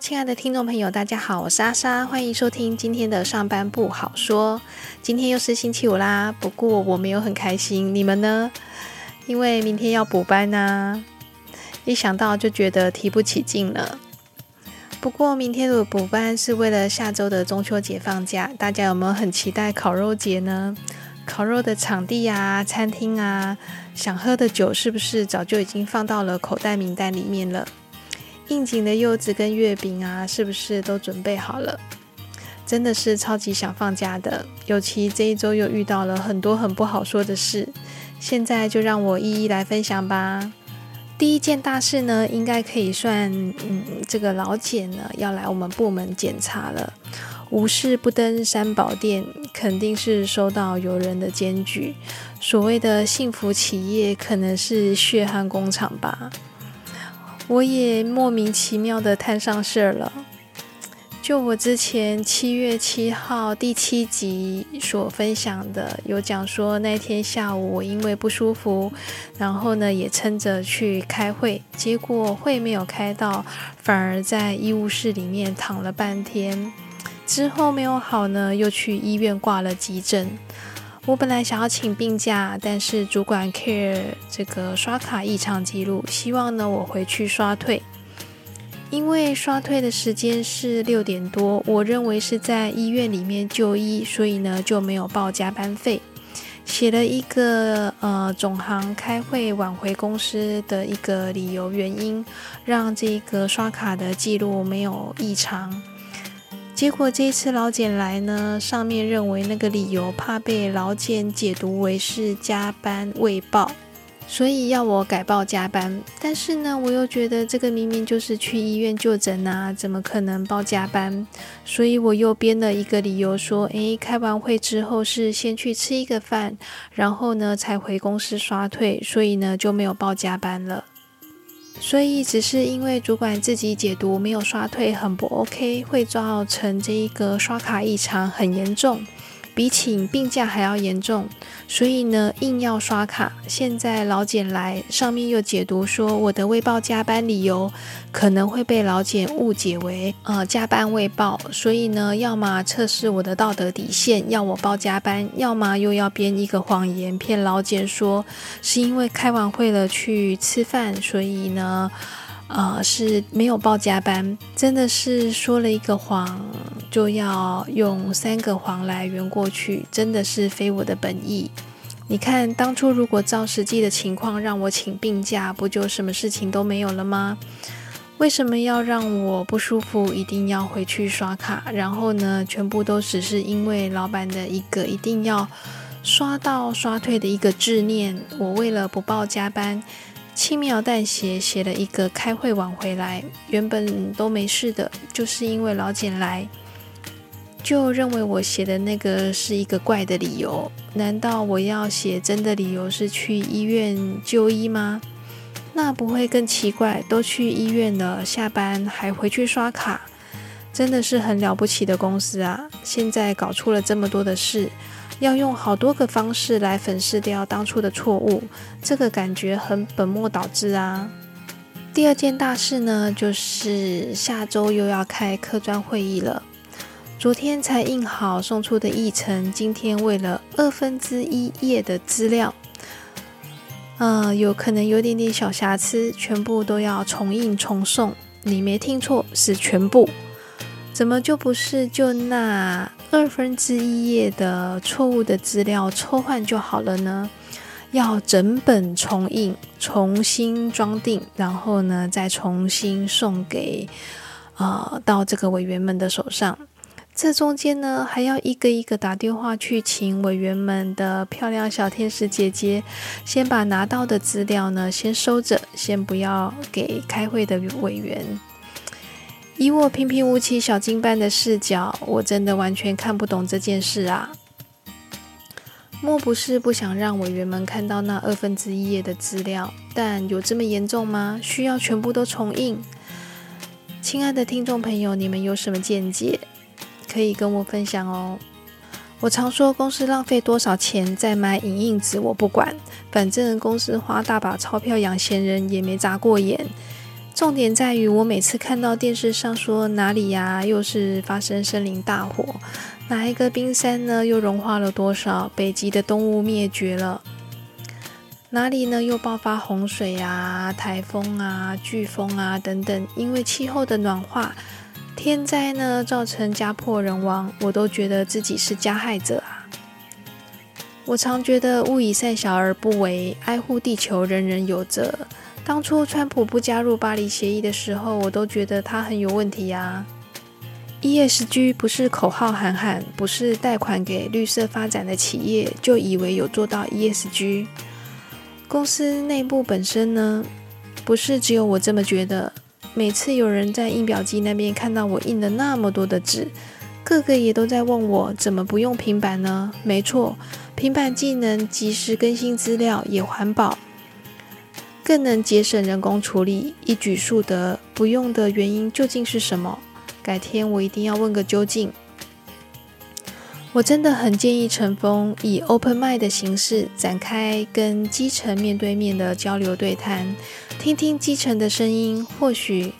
亲爱的听众朋友，大家好，我是莎莎，欢迎收听今天的上班不好说。今天又是星期五啦，不过我没有很开心，你们呢？因为明天要补班呐，一想到就觉得提不起劲了。不过明天的补班是为了下周的中秋节放假，大家有没有很期待烤肉节呢？烤肉的场地啊，餐厅啊，想喝的酒是不是早就已经放到了口袋名单里面了？应景的柚子跟月饼啊，是不是都准备好了？真的是超级想放假的，尤其这一周又遇到了很多很不好说的事。现在就让我一一来分享吧。第一件大事呢，应该可以算，嗯，这个老姐呢要来我们部门检查了。无事不登三宝殿，肯定是收到有人的检举。所谓的幸福企业，可能是血汗工厂吧。我也莫名其妙的摊上事儿了。就我之前七月七号第七集所分享的，有讲说那天下午我因为不舒服，然后呢也撑着去开会，结果会没有开到，反而在医务室里面躺了半天，之后没有好呢，又去医院挂了急诊。我本来想要请病假，但是主管 care 这个刷卡异常记录，希望呢我回去刷退。因为刷退的时间是六点多，我认为是在医院里面就医，所以呢就没有报加班费。写了一个呃总行开会晚回公司的一个理由原因，让这个刷卡的记录没有异常。结果这一次老检来呢，上面认为那个理由怕被老检解读为是加班未报，所以要我改报加班。但是呢，我又觉得这个明明就是去医院就诊啊，怎么可能报加班？所以我又编了一个理由说，诶，开完会之后是先去吃一个饭，然后呢才回公司刷退，所以呢就没有报加班了。所以只是因为主管自己解读没有刷退很不 OK，会造成这一个刷卡异常很严重。比请病假还要严重，所以呢，硬要刷卡。现在老检来，上面又解读说我的未报加班理由可能会被老检误解为呃加班未报，所以呢，要么测试我的道德底线，要我报加班；要么又要编一个谎言骗老检说是因为开完会了去吃饭，所以呢。呃，是没有报加班，真的是说了一个谎，就要用三个谎来圆过去，真的是非我的本意。你看，当初如果照实际的情况让我请病假，不就什么事情都没有了吗？为什么要让我不舒服，一定要回去刷卡？然后呢，全部都只是因为老板的一个一定要刷到刷退的一个执念，我为了不报加班。轻描淡写写了一个开会晚回来，原本都没事的，就是因为老简来，就认为我写的那个是一个怪的理由。难道我要写真的理由是去医院就医吗？那不会更奇怪？都去医院了，下班还回去刷卡，真的是很了不起的公司啊！现在搞出了这么多的事。要用好多个方式来粉饰掉当初的错误，这个感觉很本末倒置啊！第二件大事呢，就是下周又要开客专会议了。昨天才印好送出的议程，今天为了二分之一页的资料，呃，有可能有点点小瑕疵，全部都要重印重送。你没听错，是全部。怎么就不是就那二分之一页的错误的资料抽换就好了呢？要整本重印、重新装订，然后呢再重新送给呃到这个委员们的手上。这中间呢还要一个一个打电话去请委员们的漂亮小天使姐姐，先把拿到的资料呢先收着，先不要给开会的委员。以我平平无奇小金般的视角，我真的完全看不懂这件事啊！莫不是不想让委员们看到那二分之一页的资料？但有这么严重吗？需要全部都重印？亲爱的听众朋友，你们有什么见解？可以跟我分享哦。我常说公司浪费多少钱在买影印纸，我不管，反正公司花大把钞票养闲人，也没眨过眼。重点在于，我每次看到电视上说哪里呀，又是发生森林大火，哪一个冰山呢又融化了多少，北极的动物灭绝了，哪里呢又爆发洪水啊、台风啊、飓风啊等等，因为气候的暖化，天灾呢造成家破人亡，我都觉得自己是加害者啊。我常觉得勿以善小而不为，爱护地球人人有责。当初川普不加入巴黎协议的时候，我都觉得他很有问题呀。ESG 不是口号喊喊，不是贷款给绿色发展的企业就以为有做到 ESG。公司内部本身呢，不是只有我这么觉得。每次有人在印表机那边看到我印了那么多的纸，个个也都在问我怎么不用平板呢？没错，平板既能及时更新资料，也环保。更能节省人工处理，一举数得。不用的原因究竟是什么？改天我一定要问个究竟。我真的很建议陈峰以 Open Mind 的形式展开跟基层面对面的交流对谈，听听基层的声音，或许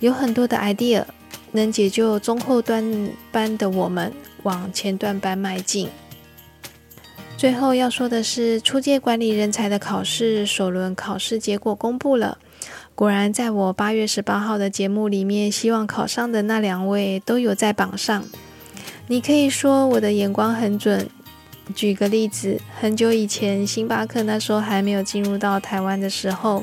有很多的 idea 能解救中后端班的我们往前段班迈进。最后要说的是，初阶管理人才的考试首轮考试结果公布了。果然，在我八月十八号的节目里面，希望考上的那两位都有在榜上。你可以说我的眼光很准。举个例子，很久以前，星巴克那时候还没有进入到台湾的时候，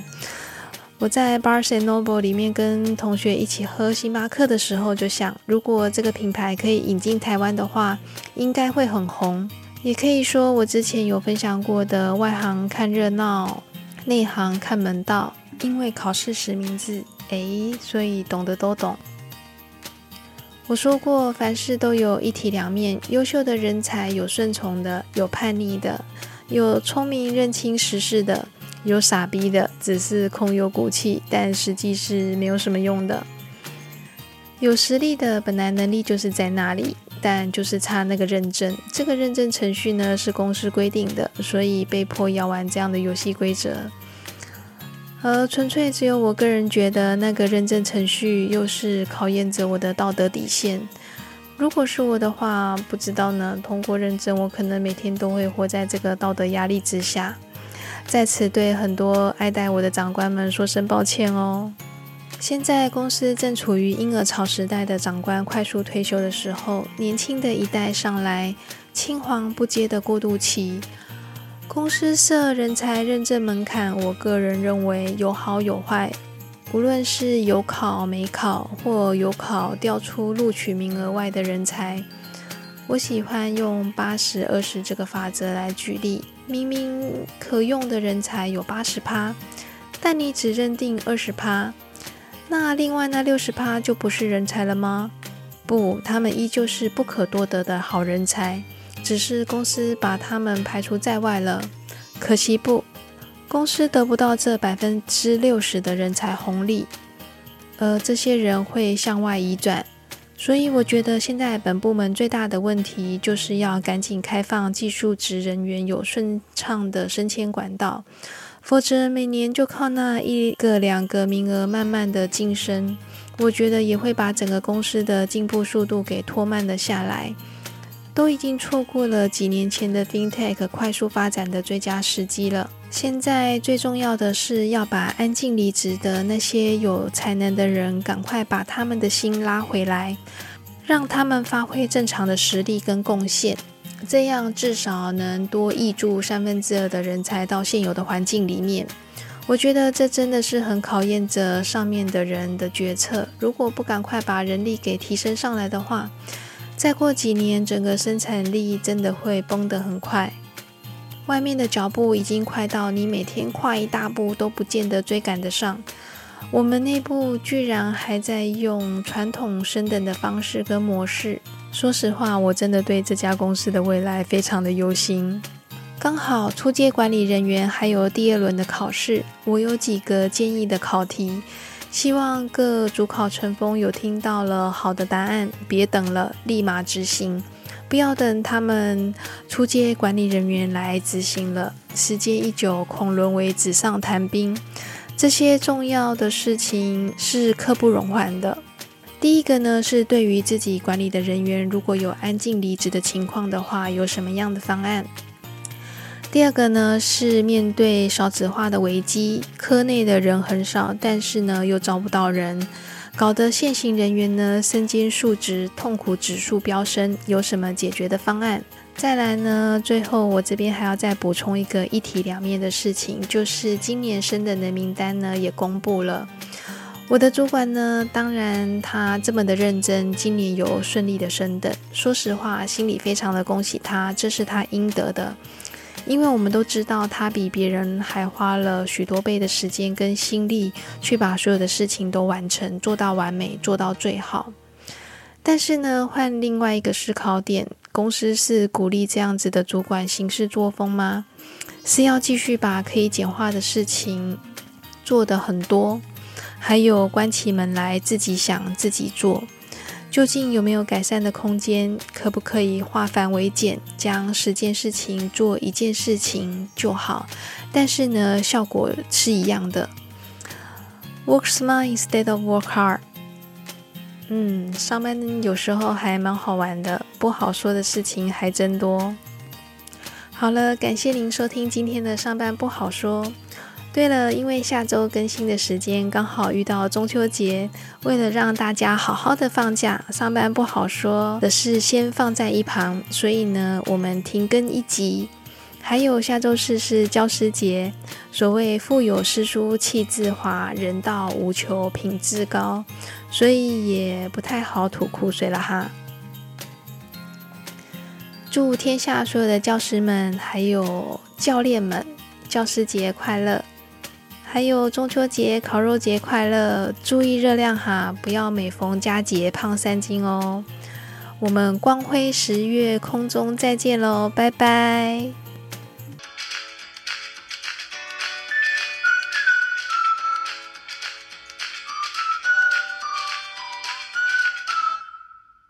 我在 Barnes and Noble 里面跟同学一起喝星巴克的时候，就想，如果这个品牌可以引进台湾的话，应该会很红。也可以说，我之前有分享过的外行看热闹，内行看门道。因为考试实名制，诶，所以懂得都懂。我说过，凡事都有一体两面。优秀的人才有顺从的，有叛逆的，有聪明认清时事的，有傻逼的，只是空有骨气，但实际是没有什么用的。有实力的，本来能力就是在那里。但就是差那个认证，这个认证程序呢是公司规定的，所以被迫要玩这样的游戏规则。而纯粹只有我个人觉得，那个认证程序又是考验着我的道德底线。如果是我的话，不知道呢，通过认证，我可能每天都会活在这个道德压力之下。在此对很多爱戴我的长官们说声抱歉哦。现在公司正处于婴儿潮时代的长官快速退休的时候，年轻的一代上来，青黄不接的过渡期。公司设人才认证门槛，我个人认为有好有坏。无论是有考没考，或有考调出录取名额外的人才，我喜欢用八十二十这个法则来举例。明明可用的人才有八十趴，但你只认定二十趴。那另外那六十趴就不是人才了吗？不，他们依旧是不可多得的好人才，只是公司把他们排除在外了。可惜不，公司得不到这百分之六十的人才红利，而这些人会向外移转。所以我觉得现在本部门最大的问题就是要赶紧开放技术职人员有顺畅的升迁管道。否则每年就靠那一个两个名额慢慢的晋升，我觉得也会把整个公司的进步速度给拖慢了下来，都已经错过了几年前的 FinTech 快速发展的最佳时机了。现在最重要的是要把安静离职的那些有才能的人，赶快把他们的心拉回来，让他们发挥正常的实力跟贡献。这样至少能多挹注三分之二的人才到现有的环境里面。我觉得这真的是很考验着上面的人的决策。如果不赶快把人力给提升上来的话，再过几年整个生产力真的会崩得很快。外面的脚步已经快到你每天跨一大步都不见得追赶得上。我们内部居然还在用传统升等的方式跟模式。说实话，我真的对这家公司的未来非常的忧心。刚好初阶管理人员还有第二轮的考试，我有几个建议的考题，希望各主考成风有听到了好的答案，别等了，立马执行，不要等他们出街管理人员来执行了，时间一久恐沦为纸上谈兵。这些重要的事情是刻不容缓的。第一个呢，是对于自己管理的人员，如果有安静离职的情况的话，有什么样的方案？第二个呢，是面对少子化的危机，科内的人很少，但是呢又招不到人，搞得现行人员呢身兼数职，痛苦指数飙升，有什么解决的方案？再来呢，最后我这边还要再补充一个一体两面的事情，就是今年升等的名单呢也公布了。我的主管呢，当然他这么的认真，今年有顺利的升等。说实话，心里非常的恭喜他，这是他应得的。因为我们都知道，他比别人还花了许多倍的时间跟心力，去把所有的事情都完成，做到完美，做到最好。但是呢，换另外一个思考点，公司是鼓励这样子的主管行事作风吗？是要继续把可以简化的事情做得很多？还有关起门来自己想自己做，究竟有没有改善的空间？可不可以化繁为简，将十件事情做一件事情就好？但是呢，效果是一样的。Work smart instead of work hard。嗯，上班有时候还蛮好玩的，不好说的事情还真多。好了，感谢您收听今天的上班不好说。对了，因为下周更新的时间刚好遇到中秋节，为了让大家好好的放假，上班不好说的事先放在一旁，所以呢，我们停更一集。还有下周四是教师节，所谓腹有诗书气自华，人到无求品质高，所以也不太好吐苦水了哈。祝天下所有的教师们还有教练们，教师节快乐！还有中秋节、烤肉节快乐！注意热量哈，不要每逢佳节胖三斤哦。我们光辉十月空中再见喽，拜拜。